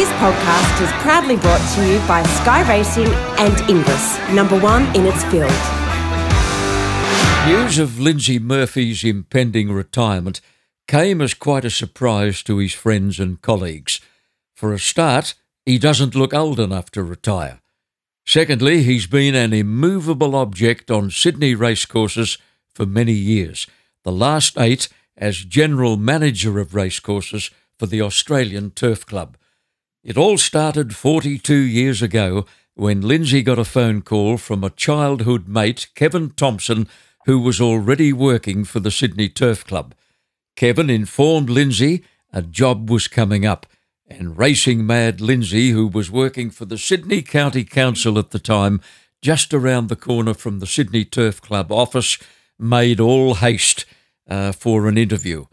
This podcast is proudly brought to you by Sky Racing and Inglis, number one in its field. News of Lindsay Murphy's impending retirement came as quite a surprise to his friends and colleagues. For a start, he doesn't look old enough to retire. Secondly, he's been an immovable object on Sydney racecourses for many years, the last eight as general manager of racecourses for the Australian Turf Club. It all started 42 years ago when Lindsay got a phone call from a childhood mate, Kevin Thompson, who was already working for the Sydney Turf Club. Kevin informed Lindsay a job was coming up, and racing mad Lindsay, who was working for the Sydney County Council at the time, just around the corner from the Sydney Turf Club office, made all haste uh, for an interview.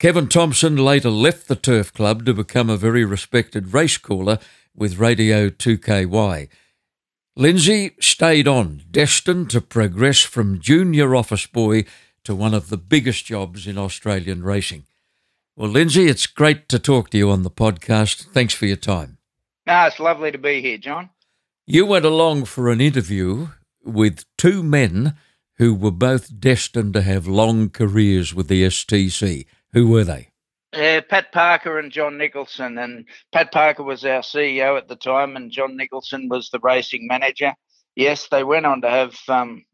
Kevin Thompson later left the Turf Club to become a very respected race caller with Radio 2KY. Lindsay stayed on, destined to progress from junior office boy to one of the biggest jobs in Australian racing. Well, Lindsay, it's great to talk to you on the podcast. Thanks for your time. No, it's lovely to be here, John. You went along for an interview with two men who were both destined to have long careers with the STC. Who were they? Uh, Pat Parker and John Nicholson. And Pat Parker was our CEO at the time, and John Nicholson was the racing manager. Yes, they went on to have um,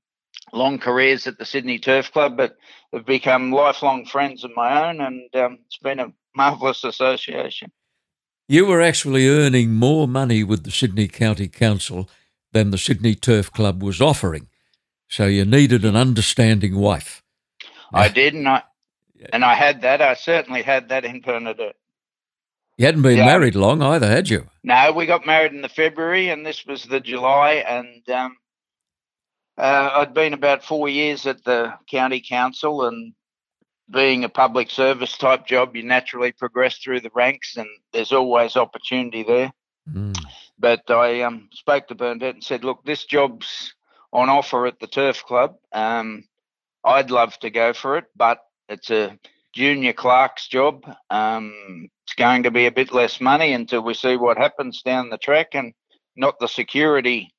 long careers at the Sydney Turf Club, but have become lifelong friends of my own, and um, it's been a marvellous association. You were actually earning more money with the Sydney County Council than the Sydney Turf Club was offering, so you needed an understanding wife. I did, and I, and I had that. I certainly had that in Bernadette. You hadn't been yeah. married long either, had you? No, we got married in the February, and this was the July. And um, uh, I'd been about four years at the county council, and being a public service type job, you naturally progress through the ranks, and there's always opportunity there. Mm. But I um, spoke to Bernadette and said, "Look, this job's on offer at the Turf Club. Um, I'd love to go for it, but it's a junior clerk's job. Um, it's going to be a bit less money until we see what happens down the track and not the security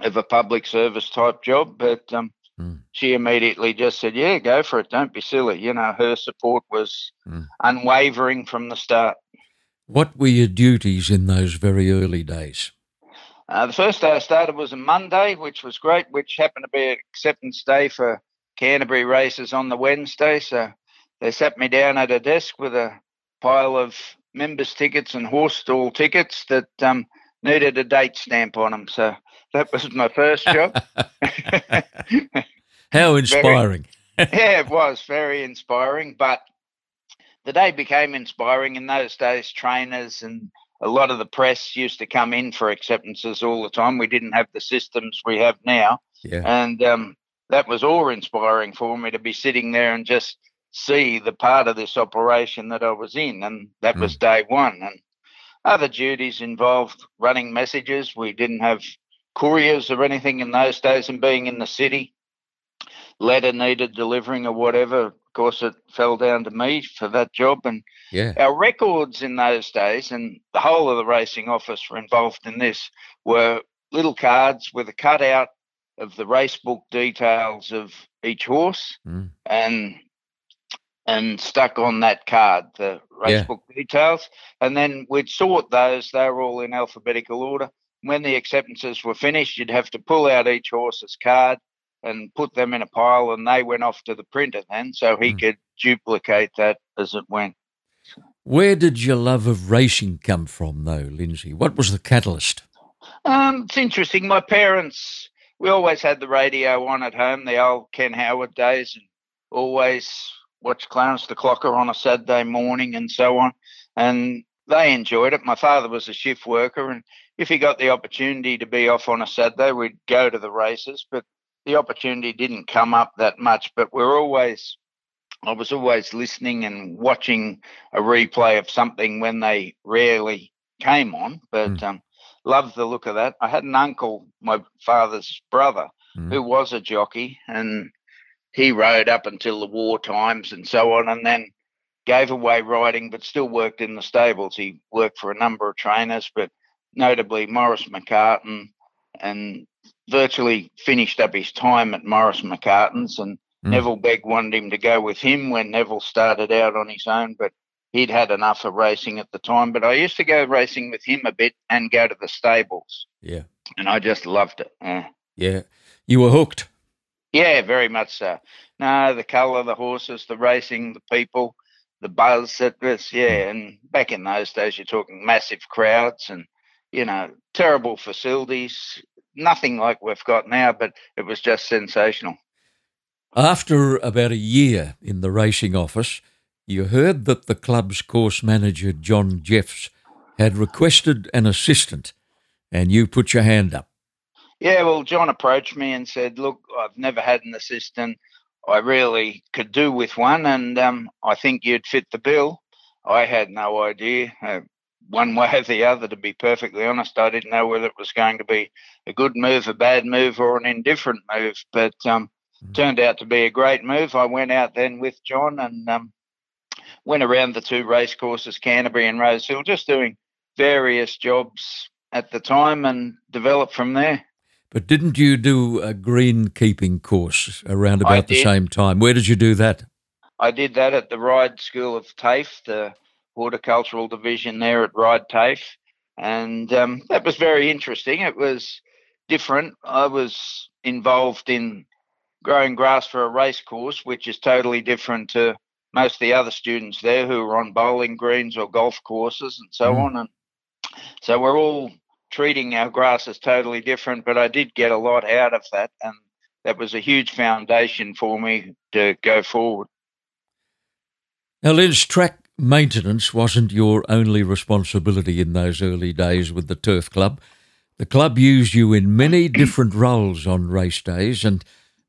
of a public service type job. But um, mm. she immediately just said, Yeah, go for it. Don't be silly. You know, her support was mm. unwavering from the start. What were your duties in those very early days? Uh, the first day I started was a Monday, which was great, which happened to be an acceptance day for Canterbury races on the Wednesday. So they sat me down at a desk with a pile of members' tickets and horse stall tickets that um, needed a date stamp on them. So that was my first job. How inspiring. Very, yeah, it was very inspiring. But the day became inspiring. In those days, trainers and a lot of the press used to come in for acceptances all the time. We didn't have the systems we have now. Yeah. And um, that was awe inspiring for me to be sitting there and just see the part of this operation that I was in. And that mm. was day one. And other duties involved running messages. We didn't have couriers or anything in those days, and being in the city, letter needed delivering or whatever. Of course, it fell down to me for that job. And yeah. our records in those days, and the whole of the racing office were involved in this, were little cards with a cutout of the race book details of each horse mm. and and stuck on that card the race yeah. book details and then we'd sort those they were all in alphabetical order when the acceptances were finished you'd have to pull out each horse's card and put them in a pile and they went off to the printer then so he mm. could duplicate that as it went where did your love of racing come from though lindsay what was the catalyst um, it's interesting my parents we always had the radio on at home, the old Ken Howard days, and always watched Clarence the Clocker on a Saturday morning and so on. And they enjoyed it. My father was a shift worker, and if he got the opportunity to be off on a Saturday, we'd go to the races. But the opportunity didn't come up that much. But we're always, I was always listening and watching a replay of something when they rarely came on. But mm. um, loved the look of that. I had an uncle, my father's brother, mm. who was a jockey, and he rode up until the war times and so on. And then gave away riding, but still worked in the stables. He worked for a number of trainers, but notably Maurice McCartan, and virtually finished up his time at Maurice McCartan's. And mm. Neville Begg wanted him to go with him when Neville started out on his own, but he'd had enough of racing at the time. But I used to go racing with him a bit and go to the stables. Yeah. And I just loved it. Yeah. Yeah. You were hooked. Yeah, very much so. No, the colour, the horses, the racing, the people, the buzz. It was, yeah. Hmm. And back in those days, you're talking massive crowds and, you know, terrible facilities, nothing like we've got now, but it was just sensational. After about a year in the racing office, you heard that the club's course manager, John Jeffs, had requested an assistant, and you put your hand up. Yeah, well, John approached me and said, Look, I've never had an assistant. I really could do with one, and um, I think you'd fit the bill. I had no idea. Uh, one way or the other, to be perfectly honest. I didn't know whether it was going to be a good move, a bad move, or an indifferent move, but um, mm-hmm. turned out to be a great move. I went out then with John and um, went around the two race courses, Canterbury and Rosehill, just doing various jobs at the time and developed from there. But didn't you do a greenkeeping course around about the same time? Where did you do that? I did that at the Ryde School of TAFE, the horticultural division there at Ryde TAFE. And um, that was very interesting. It was different. I was involved in growing grass for a race course, which is totally different to most of the other students there who were on bowling greens or golf courses and so mm. on. And so we're all treating our grass as totally different, but I did get a lot out of that. And that was a huge foundation for me to go forward. Now, Linz, track maintenance wasn't your only responsibility in those early days with the Turf Club. The club used you in many different roles on race days, and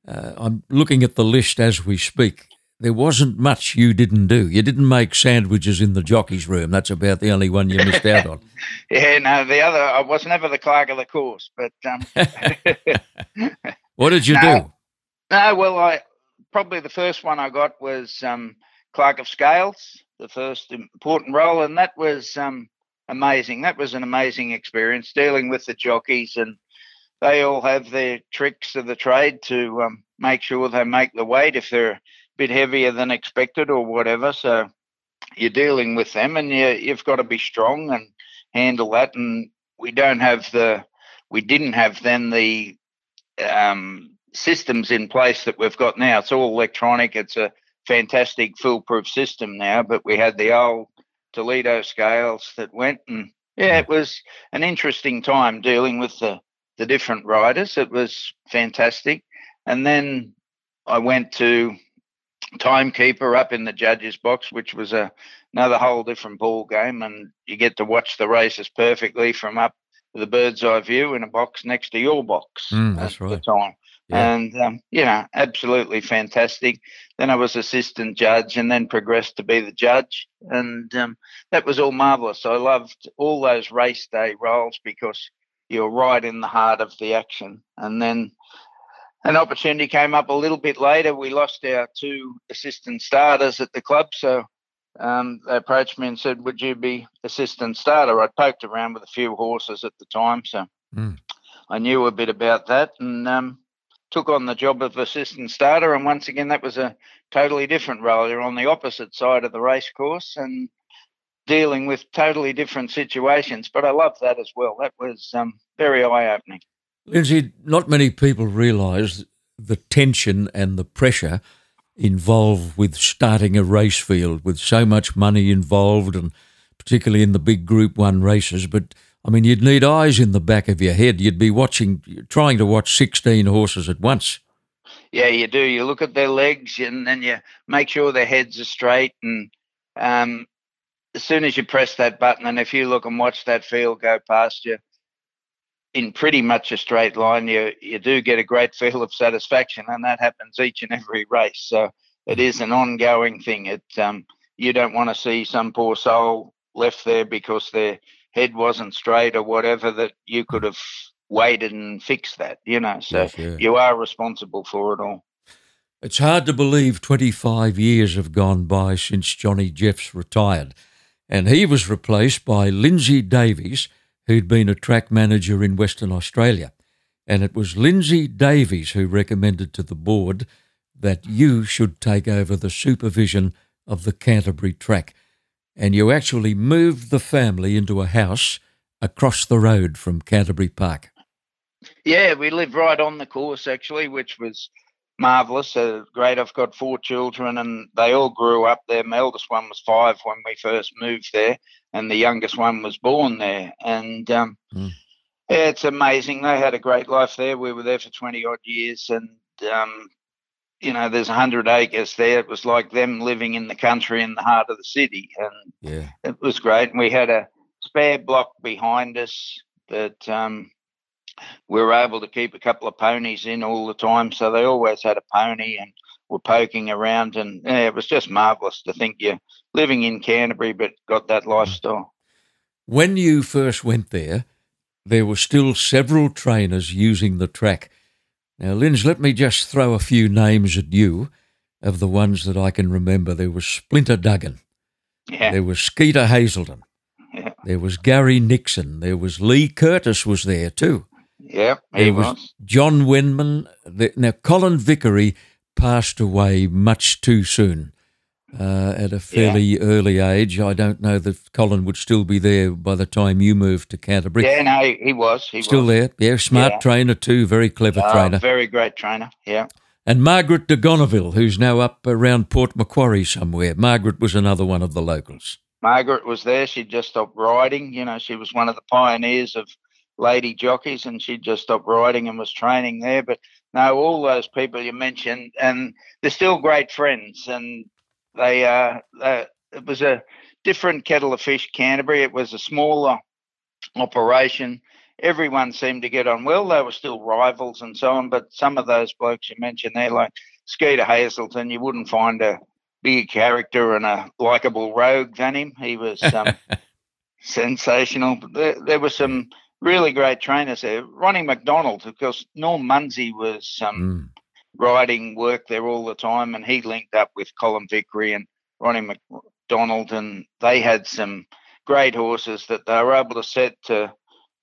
uh, I'm looking at the list as we speak. There wasn't much you didn't do. You didn't make sandwiches in the jockey's room. That's about the only one you missed out on. yeah, no, the other, I was never the clerk of the course, but. Um, what did you no, do? No, well, I probably the first one I got was um, clerk of scales the first important role, and that was um, amazing. That was an amazing experience dealing with the jockeys, and they all have their tricks of the trade to um, make sure they make the weight if they're bit heavier than expected or whatever. So you're dealing with them, and you, you've got to be strong and handle that. And we don't have the, we didn't have then the um, systems in place that we've got now. It's all electronic. It's a fantastic foolproof system now, but we had the old Toledo scales that went and yeah, it was an interesting time dealing with the, the different riders. It was fantastic. And then I went to timekeeper up in the judges box, which was a another whole different ball game, and you get to watch the races perfectly from up the bird's eye view in a box next to your box. Mm, that's right. time. Yeah. And, um, you know, absolutely fantastic. Then I was assistant judge and then progressed to be the judge. And um, that was all marvelous. I loved all those race day roles because you're right in the heart of the action. And then an opportunity came up a little bit later. We lost our two assistant starters at the club. So um, they approached me and said, Would you be assistant starter? I'd poked around with a few horses at the time. So mm. I knew a bit about that. And, um, took on the job of assistant starter, and once again that was a totally different role. You're on the opposite side of the race course and dealing with totally different situations. But I loved that as well. That was um, very eye opening. Lindsay, not many people realise the tension and the pressure involved with starting a race field with so much money involved and particularly in the big group one races but I mean, you'd need eyes in the back of your head. You'd be watching, trying to watch 16 horses at once. Yeah, you do. You look at their legs and then you make sure their heads are straight. And um, as soon as you press that button, and if you look and watch that field go past you in pretty much a straight line, you, you do get a great feel of satisfaction. And that happens each and every race. So it is an ongoing thing. It um, You don't want to see some poor soul left there because they're head wasn't straight or whatever that you could have waited and fixed that, you know. So yes, yeah. you are responsible for it all. It's hard to believe 25 years have gone by since Johnny Jeffs retired, and he was replaced by Lindsay Davies, who'd been a track manager in Western Australia. And it was Lindsay Davies who recommended to the board that you should take over the supervision of the Canterbury track. And you actually moved the family into a house across the road from Canterbury Park. Yeah, we lived right on the course actually, which was marvelous. Uh, great. I've got four children, and they all grew up there. My eldest one was five when we first moved there, and the youngest one was born there. And um, mm. yeah, it's amazing. They had a great life there. We were there for twenty odd years, and um, you know, there's a hundred acres there. It was like them living in the country in the heart of the city, and yeah. it was great. And we had a spare block behind us that um, we were able to keep a couple of ponies in all the time. So they always had a pony and were poking around. And yeah, it was just marvellous to think you're living in Canterbury but got that lifestyle. When you first went there, there were still several trainers using the track. Now, Linz, let me just throw a few names at you of the ones that I can remember. There was Splinter Duggan. Yeah. There was Skeeter Hazelden. Yeah. There was Gary Nixon. There was Lee Curtis was there too. Yep, he was. was. John Wenman. Now, Colin Vickery passed away much too soon uh, at a fairly yeah. early age. I don't know that Colin would still be there by the time you moved to Canterbury. Yeah, no, he was. He still was. there. Yeah, smart yeah. trainer too. Very clever uh, trainer. Very great trainer. Yeah. And Margaret de Gonneville, who's now up around Port Macquarie somewhere. Margaret was another one of the locals. Margaret was there. She'd just stopped riding. You know, she was one of the pioneers of lady jockeys, and she just stopped riding and was training there. But no, all those people you mentioned, and they're still great friends, and they uh, uh it was a different kettle of fish. Canterbury, it was a smaller operation. Everyone seemed to get on well. They were still rivals and so on, but some of those blokes you mentioned there, like Skeeter Hazelden, you wouldn't find a bigger character and a likable rogue than him. He was um, sensational. There, there were some really great trainers there. Ronnie McDonald, of course, Norm Munsey was um, mm. riding work there all the time, and he linked up with Colin Vickery and Ronnie McDonald, and they had some great horses that they were able to set to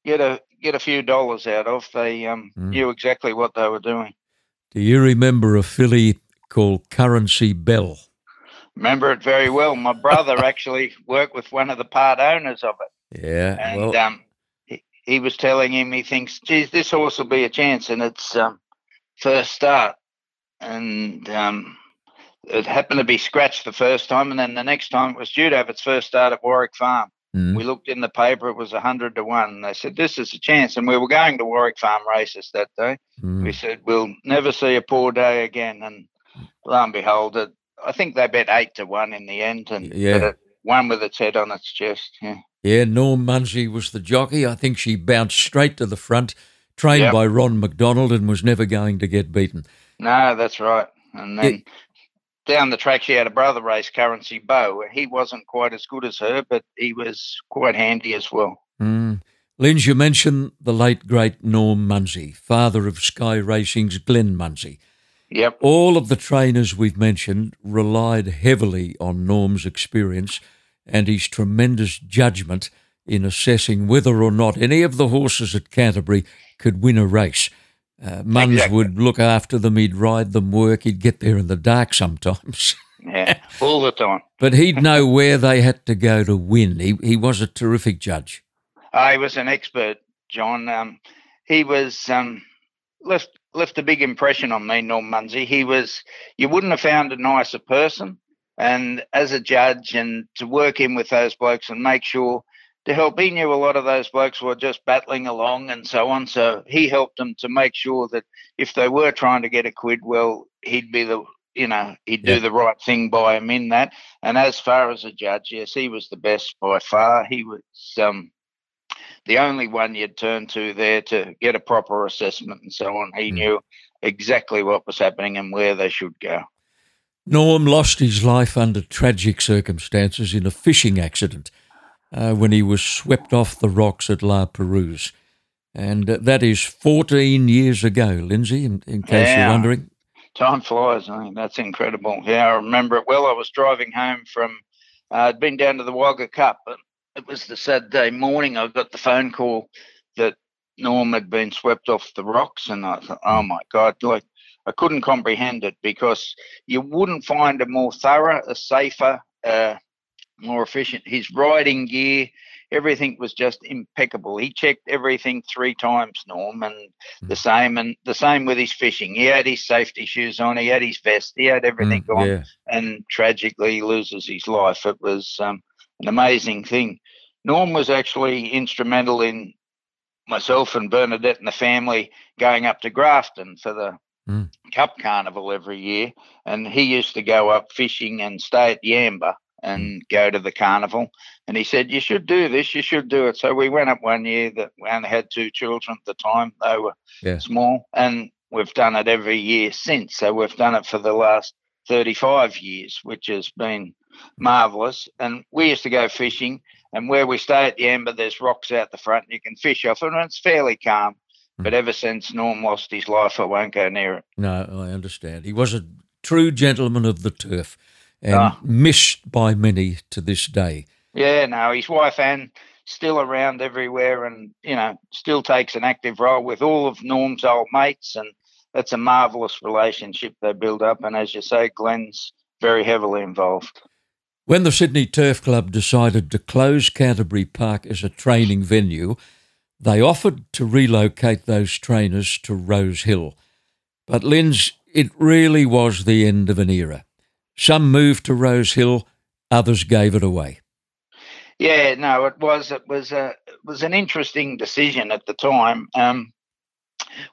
get a get a few dollars out of. They um, mm. knew exactly what they were doing. Do you remember a filly called Currency Bell? Remember it very well. My brother actually worked with one of the part owners of it. Yeah, and well, um, he was telling him he thinks, geez, this horse will be a chance, and it's um, first start, and um, it happened to be scratched the first time, and then the next time it was due to have its first start at Warwick Farm. Mm. We looked in the paper; it was a hundred to one. And they said this is a chance, and we were going to Warwick Farm races that day. Mm. We said we'll never see a poor day again, and lo and behold, it, I think they bet eight to one in the end, and yeah. one with its head on its chest. Yeah. Yeah, Norm Munsey was the jockey. I think she bounced straight to the front, trained yep. by Ron McDonald, and was never going to get beaten. No, that's right. And then down the track, she had a brother race, Currency Bow. He wasn't quite as good as her, but he was quite handy as well. Mm. Linz, you mentioned the late, great Norm Munsey, father of Sky Racing's Glenn Munsey. Yep. All of the trainers we've mentioned relied heavily on Norm's experience – and his tremendous judgment in assessing whether or not any of the horses at Canterbury could win a race. Uh, Munns exactly. would look after them, he'd ride them work, he'd get there in the dark sometimes. yeah, all the time. but he'd know where they had to go to win. He, he was a terrific judge. Uh, he was an expert, John. Um, he was um, left left a big impression on me, Norm Munsey. He was you wouldn't have found a nicer person and as a judge and to work in with those blokes and make sure to help. He knew a lot of those blokes were just battling along and so on so he helped them to make sure that if they were trying to get a quid well he'd be the you know he'd yeah. do the right thing by him in that. And as far as a judge yes he was the best by far. He was um the only one you'd turn to there to get a proper assessment and so on. He mm. knew exactly what was happening and where they should go Norm lost his life under tragic circumstances in a fishing accident uh, when he was swept off the rocks at La Perouse. And uh, that is 14 years ago, Lindsay, in, in case yeah. you're wondering. Time flies. I mean, that's incredible. Yeah, I remember it well. I was driving home from, uh, I'd been down to the Wagga Cup, but it was the Saturday morning. I got the phone call that Norm had been swept off the rocks, and I thought, oh my God, like I couldn't comprehend it because you wouldn't find a more thorough, a safer, uh, more efficient. His riding gear, everything was just impeccable. He checked everything three times, Norm, and mm. the same and the same with his fishing. He had his safety shoes on, he had his vest, he had everything mm, on, yeah. and tragically he loses his life. It was um, an amazing thing. Norm was actually instrumental in myself and Bernadette and the family going up to Grafton for the mm. Cup Carnival every year, and he used to go up fishing and stay at Yamba and go to the carnival. And he said, You should do this, you should do it. So we went up one year that we only had two children at the time. They were yeah. small. And we've done it every year since. So we've done it for the last 35 years, which has been marvelous. And we used to go fishing. And where we stay at Yamba, there's rocks out the front and you can fish off and it's fairly calm. Hmm. But ever since Norm lost his life, I won't go near it. No, I understand. He was a true gentleman of the turf and oh. missed by many to this day. Yeah, no, his wife Anne still around everywhere and, you know, still takes an active role with all of Norm's old mates. And that's a marvellous relationship they build up. And as you say, Glenn's very heavily involved. When the Sydney Turf Club decided to close Canterbury Park as a training venue, they offered to relocate those trainers to Rose Hill. But Linz, it really was the end of an era. Some moved to Rose Hill, others gave it away. Yeah, no, it was it was a it was an interesting decision at the time. Um,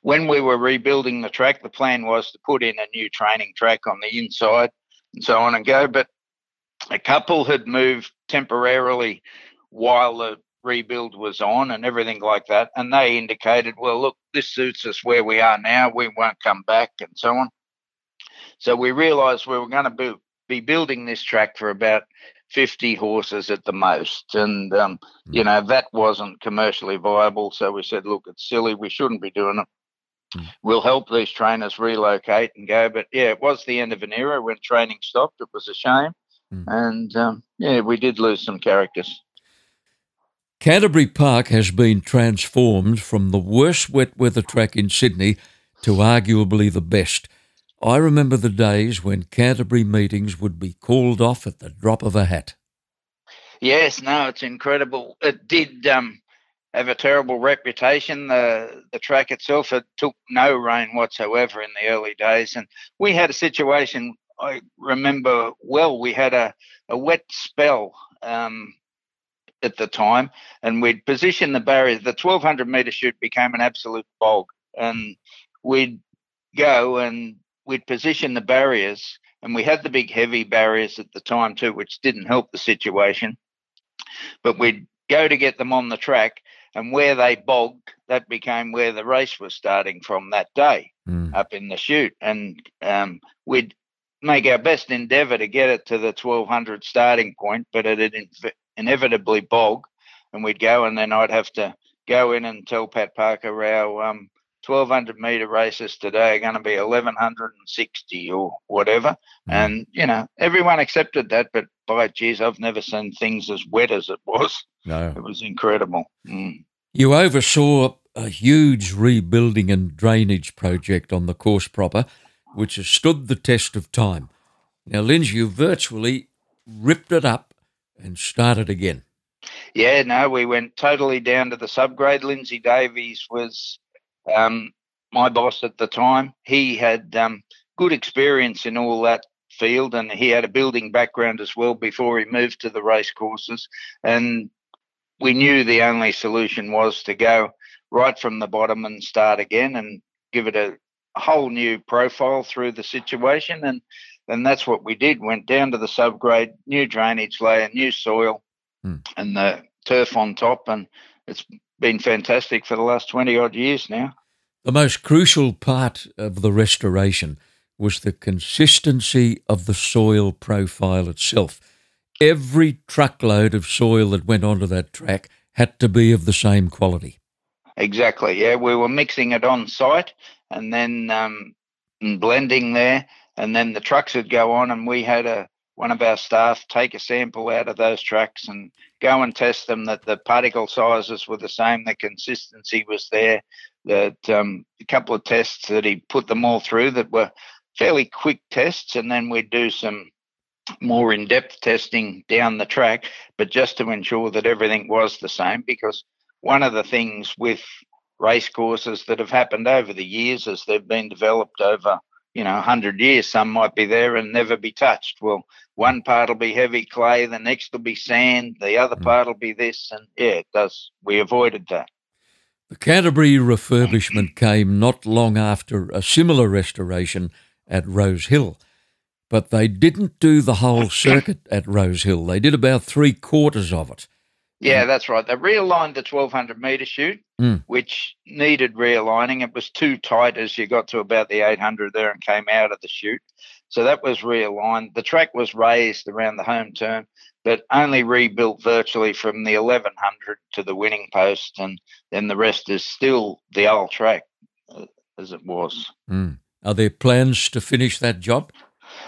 when we were rebuilding the track, the plan was to put in a new training track on the inside and so on and go. But a couple had moved temporarily while the rebuild was on and everything like that, and they indicated, well, look, this suits us where we are now. We won't come back and so on. So we realised we were going to be, be building this track for about 50 horses at the most. And, um, mm. you know, that wasn't commercially viable. So we said, look, it's silly. We shouldn't be doing it. Mm. We'll help these trainers relocate and go. But yeah, it was the end of an era when training stopped. It was a shame. Mm. And um, yeah, we did lose some characters. Canterbury Park has been transformed from the worst wet weather track in Sydney to arguably the best. I remember the days when Canterbury meetings would be called off at the drop of a hat. Yes, no, it's incredible. It did um, have a terrible reputation. The the track itself it took no rain whatsoever in the early days, and we had a situation. I remember well. We had a, a wet spell um, at the time, and we'd position the barriers. The 1200 meter chute became an absolute bog, and we'd go and we'd position the barriers, and we had the big heavy barriers at the time too, which didn't help the situation. But we'd go to get them on the track, and where they bogged, that became where the race was starting from that day, mm. up in the chute, and um, we'd make our best endeavour to get it to the 1200 starting point, but it'd inv- inevitably bog, and we'd go, and then I'd have to go in and tell Pat Parker our um, 1200 meter races today are going to be 1160 or whatever. Mm. And, you know, everyone accepted that, but by geez, I've never seen things as wet as it was. No. It was incredible. Mm. You oversaw a huge rebuilding and drainage project on the course proper, which has stood the test of time. Now, Lindsay, you virtually ripped it up and started again. Yeah, no, we went totally down to the subgrade. Lindsay Davies was um, my boss at the time, he had um, good experience in all that field and he had a building background as well before he moved to the race courses. And we knew the only solution was to go right from the bottom and start again and give it a, whole new profile through the situation. And and that's what we did. Went down to the subgrade, new drainage layer, new soil, hmm. and the turf on top, and it's been fantastic for the last 20 odd years now. The most crucial part of the restoration was the consistency of the soil profile itself. Every truckload of soil that went onto that track had to be of the same quality. Exactly. Yeah, we were mixing it on site, and then um, blending there, and then the trucks would go on, and we had a one of our staff take a sample out of those trucks and go and test them that the particle sizes were the same, the consistency was there. That um, a couple of tests that he put them all through that were fairly quick tests, and then we'd do some more in-depth testing down the track, but just to ensure that everything was the same. Because one of the things with race courses that have happened over the years as they've been developed over you know 100 years some might be there and never be touched. Well one part will be heavy clay the next will be sand the other mm. part will be this and yeah it does. We avoided that. The canterbury refurbishment came not long after a similar restoration at rose hill but they didn't do the whole circuit at rose hill. They did about three quarters of it yeah, that's right. They realigned the 1200 metre chute, mm. which needed realigning. It was too tight as you got to about the 800 there and came out of the chute. So that was realigned. The track was raised around the home turn, but only rebuilt virtually from the 1100 to the winning post. And then the rest is still the old track uh, as it was. Mm. Are there plans to finish that job?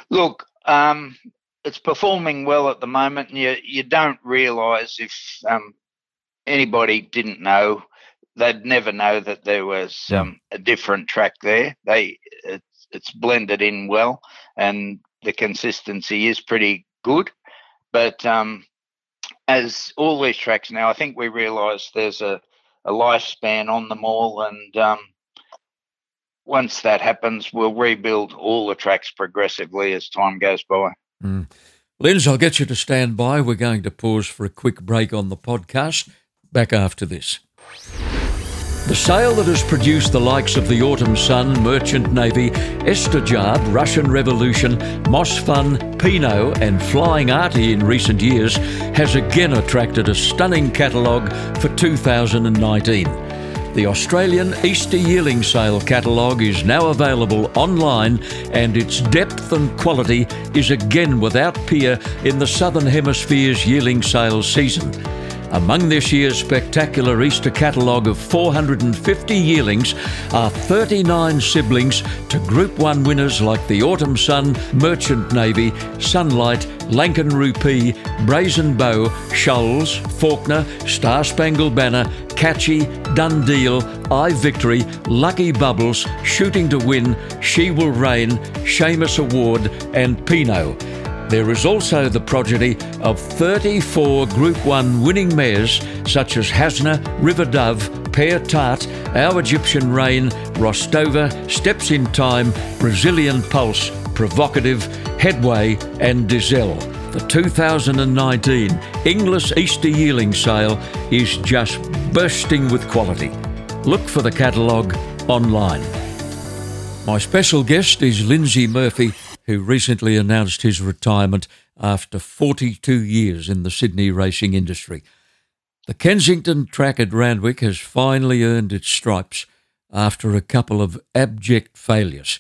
Look, um, it's performing well at the moment, and you you don't realise if um, anybody didn't know, they'd never know that there was um, a different track there. They it's, it's blended in well, and the consistency is pretty good. But um, as all these tracks now, I think we realise there's a, a lifespan on them all, and um, once that happens, we'll rebuild all the tracks progressively as time goes by. Mm. Linz, I'll get you to stand by. We're going to pause for a quick break on the podcast. Back after this. The sale that has produced the likes of the Autumn Sun, Merchant Navy, Estijaab, Russian Revolution, Mossfun, Pinot, and Flying Artie in recent years has again attracted a stunning catalogue for 2019. The Australian Easter Yearling Sale catalogue is now available online, and its depth and quality is again without peer in the Southern Hemisphere's yearling sale season. Among this year's spectacular Easter catalogue of 450 yearlings are 39 siblings to Group 1 winners like the Autumn Sun, Merchant Navy, Sunlight, Lankan Rupee, Brazen Beau, Shoals, Faulkner, Star Spangled Banner, Catchy, Dundeel, I Victory, Lucky Bubbles, Shooting to Win, She Will Reign, Shamus Award, and Pinot. There is also the progeny of 34 Group 1 winning mares such as Hasna, River Dove, Pear Tart, Our Egyptian Rain, Rostova, Steps in Time, Brazilian Pulse, Provocative, Headway, and Dizelle. The 2019 Inglis Easter Yearling Sale is just bursting with quality. Look for the catalogue online. My special guest is Lindsay Murphy, who recently announced his retirement after 42 years in the Sydney racing industry. The Kensington track at Randwick has finally earned its stripes after a couple of abject failures.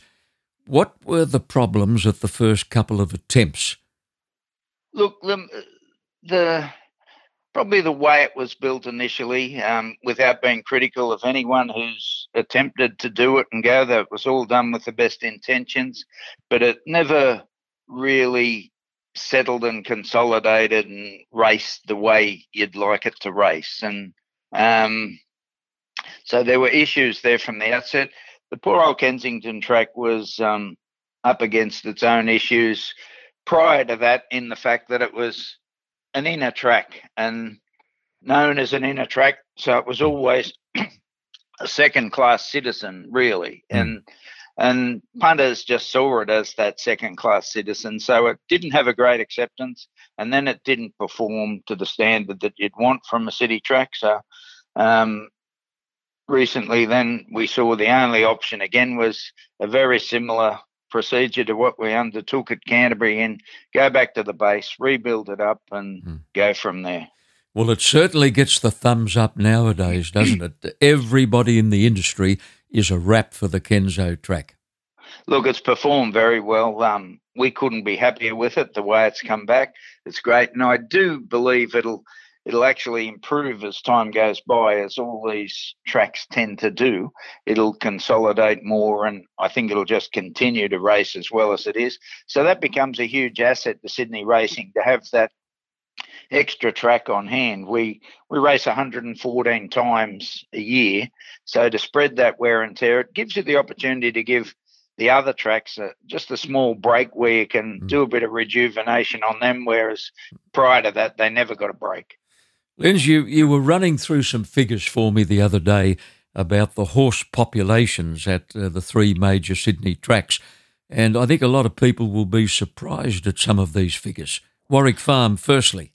What were the problems at the first couple of attempts? Look, the, the probably the way it was built initially, um, without being critical of anyone who's attempted to do it and go, that it was all done with the best intentions, but it never really settled and consolidated and raced the way you'd like it to race. And um, so there were issues there from the outset. The poor old Kensington track was um, up against its own issues prior to that, in the fact that it was an inner track and known as an inner track. So it was always a second class citizen, really. Mm. And and punters just saw it as that second class citizen. So it didn't have a great acceptance and then it didn't perform to the standard that you'd want from a city track. So um, recently then we saw the only option again was a very similar procedure to what we undertook at Canterbury and go back to the base, rebuild it up, and mm. go from there. Well, it certainly gets the thumbs up nowadays, doesn't it? Everybody in the industry is a rap for the Kenzo track. Look, it's performed very well. Um, we couldn't be happier with it, the way it's come back. It's great. And I do believe it'll it'll actually improve as time goes by, as all these tracks tend to do. It'll consolidate more, and I think it'll just continue to race as well as it is. So that becomes a huge asset to Sydney racing to have that extra track on hand. We we race 114 times a year, so to spread that wear and tear, it gives you the opportunity to give the other tracks uh, just a small break where you can mm. do a bit of rejuvenation on them. Whereas prior to that, they never got a break. Linz, you, you were running through some figures for me the other day about the horse populations at uh, the three major Sydney tracks, and I think a lot of people will be surprised at some of these figures. Warwick Farm, firstly.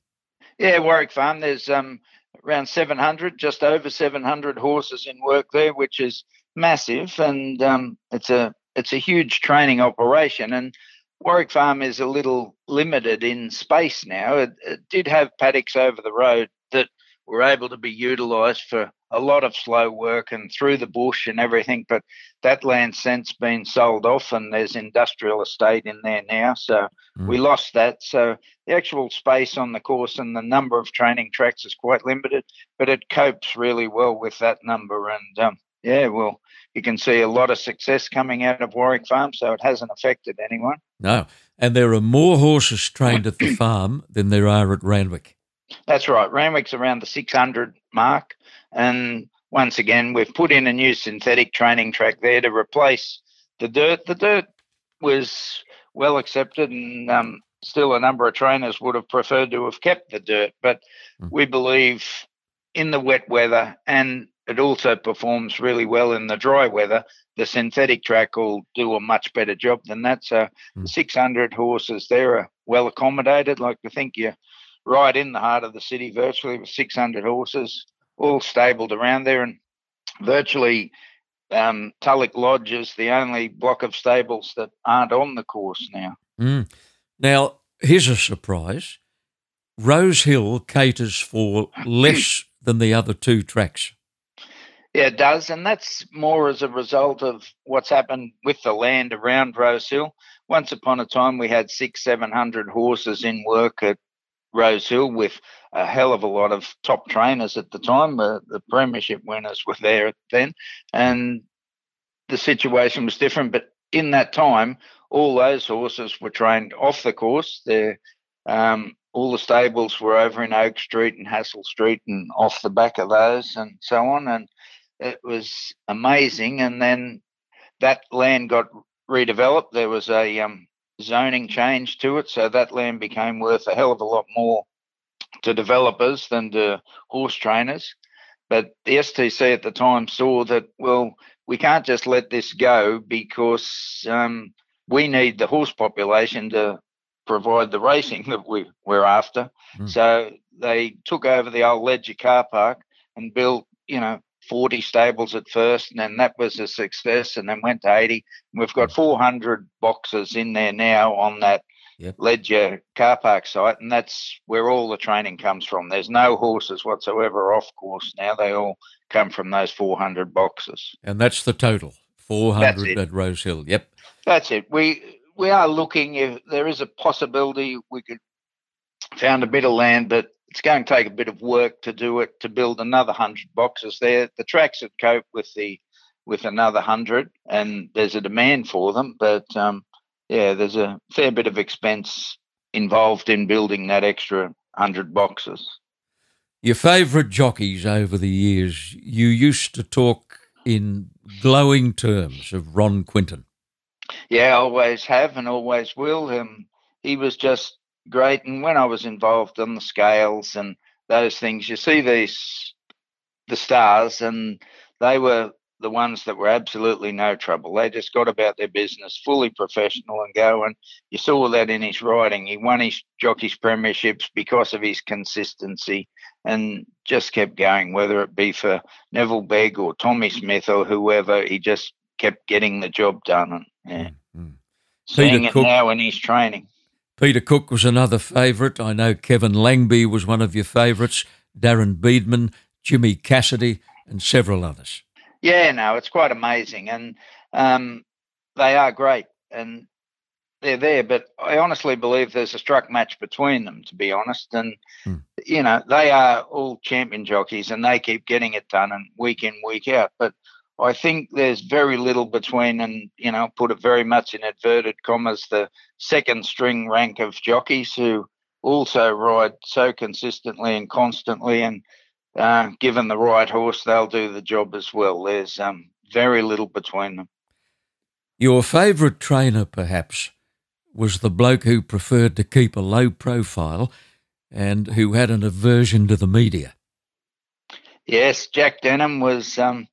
Yeah, Warwick Farm. There's um, around 700, just over 700 horses in work there, which is massive, and um, it's a it's a huge training operation. And Warwick Farm is a little limited in space now. It, it did have paddocks over the road that were able to be utilised for a lot of slow work and through the bush and everything. But that land's since been sold off, and there's industrial estate in there now. So mm. we lost that. So the actual space on the course and the number of training tracks is quite limited, but it copes really well with that number. And um, yeah, well, you can see a lot of success coming out of Warwick Farm, so it hasn't affected anyone. No, and there are more horses trained at the farm than there are at Randwick. That's right. Randwick's around the 600 mark, and once again, we've put in a new synthetic training track there to replace the dirt. The dirt was well accepted, and um, still a number of trainers would have preferred to have kept the dirt, but mm. we believe in the wet weather and it also performs really well in the dry weather. The synthetic track will do a much better job than that. So, mm. 600 horses there are well accommodated. Like I think you're right in the heart of the city, virtually with 600 horses, all stabled around there, and virtually um, Tulloch Lodge is the only block of stables that aren't on the course now. Mm. Now, here's a surprise. Rose Hill caters for less than the other two tracks. Yeah, it does. And that's more as a result of what's happened with the land around Rose Hill. Once upon a time, we had six, 700 horses in work at Rose Hill with a hell of a lot of top trainers at the time. The, premiership winners were there then. And the situation was different. But in that time, all those horses were trained off the course. They're, um, all the stables were over in Oak Street and Hassall Street and off the back of those and so on. And it was amazing. And then that land got redeveloped. There was a um, zoning change to it, so that land became worth a hell of a lot more to developers than to horse trainers. But the STC at the time saw that, well, we can't just let this go because um, we need the horse population to provide the racing that we, we're after. Mm. So they took over the old Leger car park and built, you know, 40 stables at first, and then that was a success, and then went to 80. We've got 400 boxes in there now on that yep. Leger car park site, and that's where all the training comes from. There's no horses whatsoever off course now; they all come from those 400 boxes. And that's the total 400 at Rose Hill. Yep, that's it. We we are looking if there is a possibility we could found a bit of land, but it's going to take a bit of work to do it to build another hundred boxes there. The tracks would cope with the with another hundred, and there's a demand for them. But um, yeah, there's a fair bit of expense involved in building that extra hundred boxes. Your favourite jockeys over the years, you used to talk in glowing terms of Ron Quinton. Yeah, always have and always will. Um, he was just great. And when I was involved on the scales and those things, you see these the stars, and they were the ones that were absolutely no trouble. They just got about their business, fully professional and go. And you saw that in his riding. He won his jockeys premierships because of his consistency and just kept going, whether it be for Neville Begg or Tommy Smith or whoever. He just kept getting the job done. And yeah. Mm-hmm. Seeing Peter it Cook, now in his training. Peter Cook was another favourite. I know Kevin Langby was one of your favourites, Darren Beadman, Jimmy Cassidy, and several others. Yeah, no, it's quite amazing. And um, they are great. And they're there, but I honestly believe there's a struck match between them, to be honest. And hmm. you know, they are all champion jockeys and they keep getting it done and week in, week out. But I think there's very little between, and, you know, put it very much in inverted commas, the second string rank of jockeys who also ride so consistently and constantly. And uh, given the right horse, they'll do the job as well. There's um, very little between them. Your favourite trainer, perhaps, was the bloke who preferred to keep a low profile and who had an aversion to the media. Yes, Jack Denham was. Um,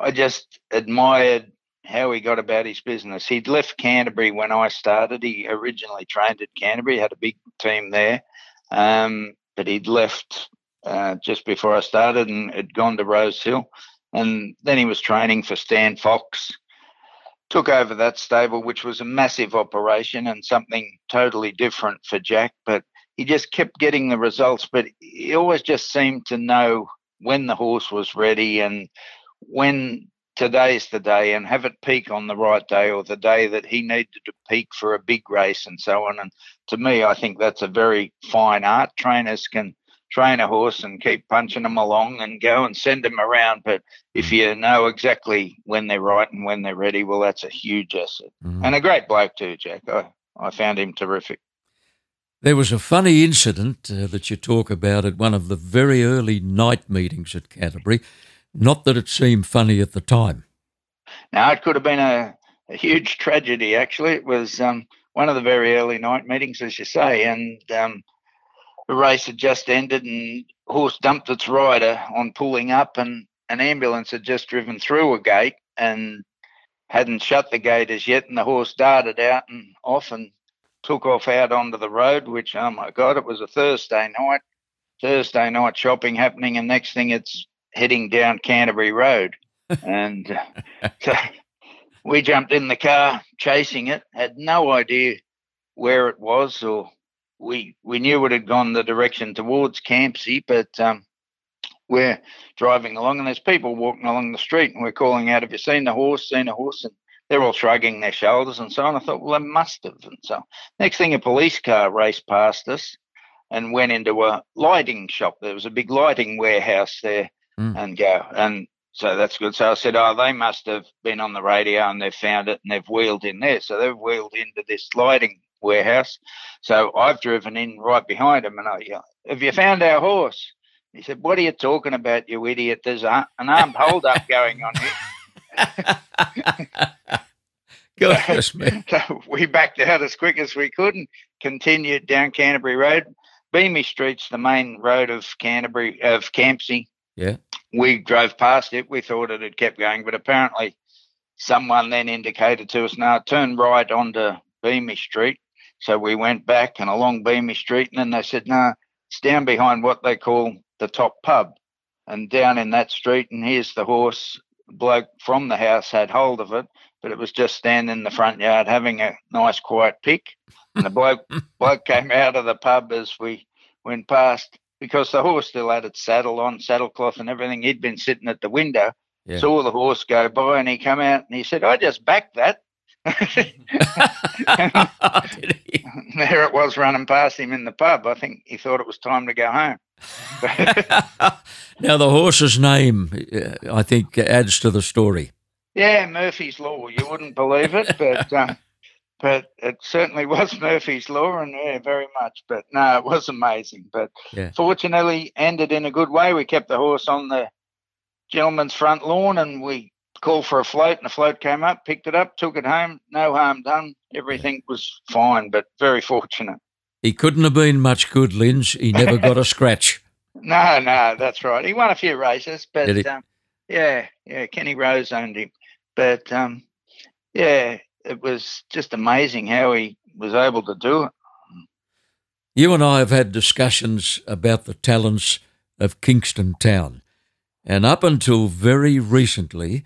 I just admired how he got about his business. He'd left Canterbury when I started. He originally trained at Canterbury, had a big team there, um, but he'd left uh, just before I started and had gone to Rosehill. And then he was training for Stan Fox. Took over that stable, which was a massive operation and something totally different for Jack. But he just kept getting the results. But he always just seemed to know when the horse was ready and when today's the day and have it peak on the right day or the day that he needed to peak for a big race and so on. And to me, I think that's a very fine art. Trainers can train a horse and keep punching them along and go and send them around. But if mm. you know exactly when they're right and when they're ready, well, that's a huge asset. Mm-hmm. And a great bloke too, Jack. I, I found him terrific. There was a funny incident uh, that you talk about at one of the very early night meetings at Canterbury. Not that it seemed funny at the time. Now, it could have been a, a huge tragedy, actually. It was um, one of the very early night meetings, as you say, and um, the race had just ended and horse dumped its rider on pulling up and an ambulance had just driven through a gate and hadn't shut the gate as yet and the horse darted out and off and took off out onto the road which oh my god it was a thursday night thursday night shopping happening and next thing it's heading down Canterbury Road. and so we jumped in the car chasing it, had no idea where it was, or we we knew it had gone the direction towards Campsie, but um, we're driving along and there's people walking along the street and we're calling out, Have you seen the horse? Seen a horse? And they're all shrugging their shoulders and so on. I thought, well, they must have. And so next thing, a police car raced past us and went into a lighting shop. There was a big lighting warehouse there mm. and go. And so that's good. So I said, oh, they must have been on the radio and they've found it and they've wheeled in there. So they've wheeled into this lighting warehouse. So I've driven in right behind them and I, have you found our horse? He said, what are you talking about, you idiot? There's an armed hold up going on here. Goodness me. So we backed out as quick as we could and continued down Canterbury Road. Beamish Street's the main road of Canterbury, of Campsie. Yeah we drove past it. We thought it had kept going, but apparently someone then indicated to us, no, turn right onto Beamish Street. So we went back and along Beamish Street, and then they said, no, it's down behind what they call the top pub. And down in that street, and here's the horse. bloke from the house had hold of it, but it was just standing in the front yard having a nice quiet pick. And the bloke bloke came out of the pub as we went past because the horse still had its saddle on, saddlecloth and everything. He'd been sitting at the window, yeah. saw the horse go by, and he come out and he said, "I just backed that." there it was running past him in the pub. I think he thought it was time to go home. now the horse's name, uh, I think, adds to the story. Yeah, Murphy's Law. You wouldn't believe it, but um, but it certainly was Murphy's Law, and yeah, very much. But no, it was amazing. But yeah. fortunately, ended in a good way. We kept the horse on the gentleman's front lawn, and we called for a float, and the float came up, picked it up, took it home. No harm done. Everything was fine, but very fortunate. He couldn't have been much good, Linz. He never got a scratch. No, no, that's right. He won a few races, but um, yeah, yeah, Kenny Rose owned him. But um, yeah, it was just amazing how he was able to do it. You and I have had discussions about the talents of Kingston Town, and up until very recently,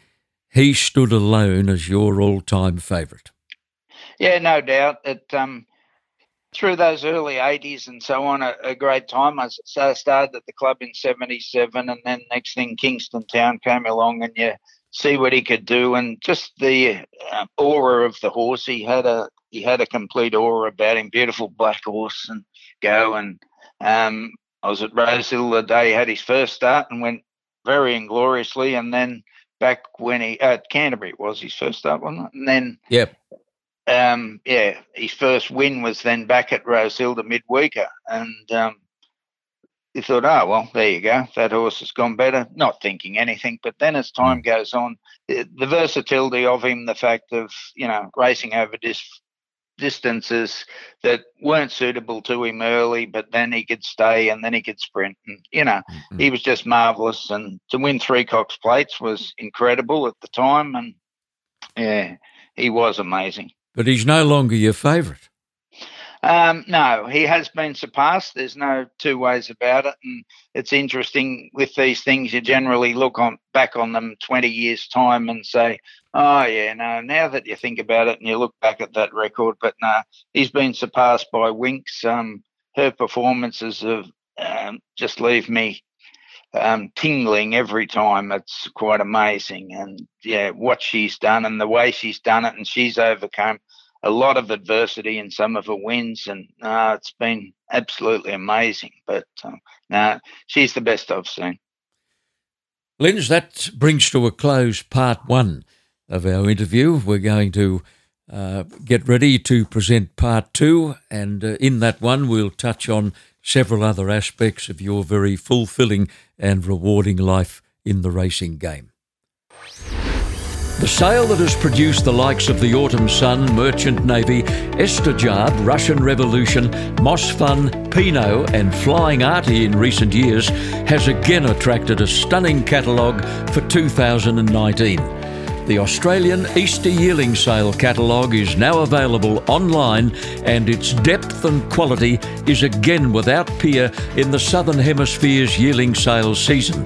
he stood alone as your all-time favourite. Yeah, no doubt. It um, through those early '80s and so on, a, a great time. I started at the club in '77, and then next thing Kingston Town came along, and you see what he could do, and just the uh, aura of the horse. He had a he had a complete aura about him. Beautiful black horse and go, and um, I was at Rosehill the day he had his first start and went very ingloriously. And then back when he at Canterbury was his first start, wasn't it? And then yep. Um, yeah, his first win was then back at Rosehill the midweeker, and um, he thought, oh well, there you go, that horse has gone better. Not thinking anything, but then as time mm. goes on, the, the versatility of him, the fact of you know racing over this distances that weren't suitable to him early, but then he could stay and then he could sprint. And, you know, mm-hmm. he was just marvellous. And to win three Cox plates was incredible at the time. And yeah, he was amazing. But he's no longer your favourite. Um, no, he has been surpassed. There's no two ways about it. And it's interesting with these things, you generally look on back on them 20 years' time and say, oh, yeah, no, now that you think about it and you look back at that record, but no, he's been surpassed by Winks. Um, her performances have um, just leave me um, tingling every time. It's quite amazing. And yeah, what she's done and the way she's done it, and she's overcome a lot of adversity in some of her wins, and uh, it's been absolutely amazing. But um, she's the best I've seen. Linz, that brings to a close part one of our interview. We're going to uh, get ready to present part two, and uh, in that one, we'll touch on several other aspects of your very fulfilling and rewarding life in the racing game. The sale that has produced the likes of the Autumn Sun, Merchant Navy, Estijaab, Russian Revolution, Mossfun, Pinot, and Flying Artie in recent years has again attracted a stunning catalogue for 2019. The Australian Easter Yearling Sale catalogue is now available online, and its depth and quality is again without peer in the Southern Hemisphere's yearling sale season.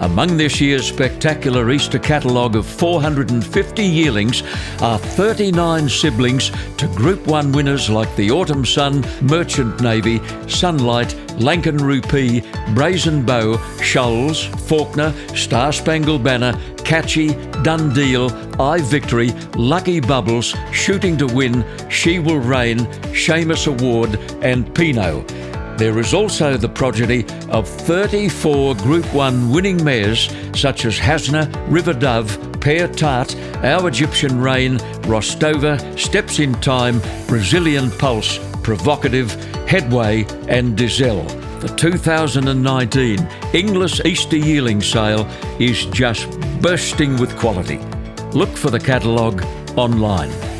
Among this year's spectacular Easter catalogue of 450 yearlings are 39 siblings to Group 1 winners like the Autumn Sun, Merchant Navy, Sunlight, Lankan Rupee, Brazen Beau, Shoals, Faulkner, Star Spangled Banner, Catchy, Done Deal, I Victory, Lucky Bubbles, Shooting to Win, She Will Reign, Shamus Award, and Pinot. There is also the progeny of 34 Group 1 winning mares such as Hasna, River Dove, Pear Tart, Our Egyptian Rain, Rostova, Steps in Time, Brazilian Pulse, Provocative, Headway, and Dizelle. The 2019 Inglis Easter Yearling Sale is just bursting with quality. Look for the catalogue online.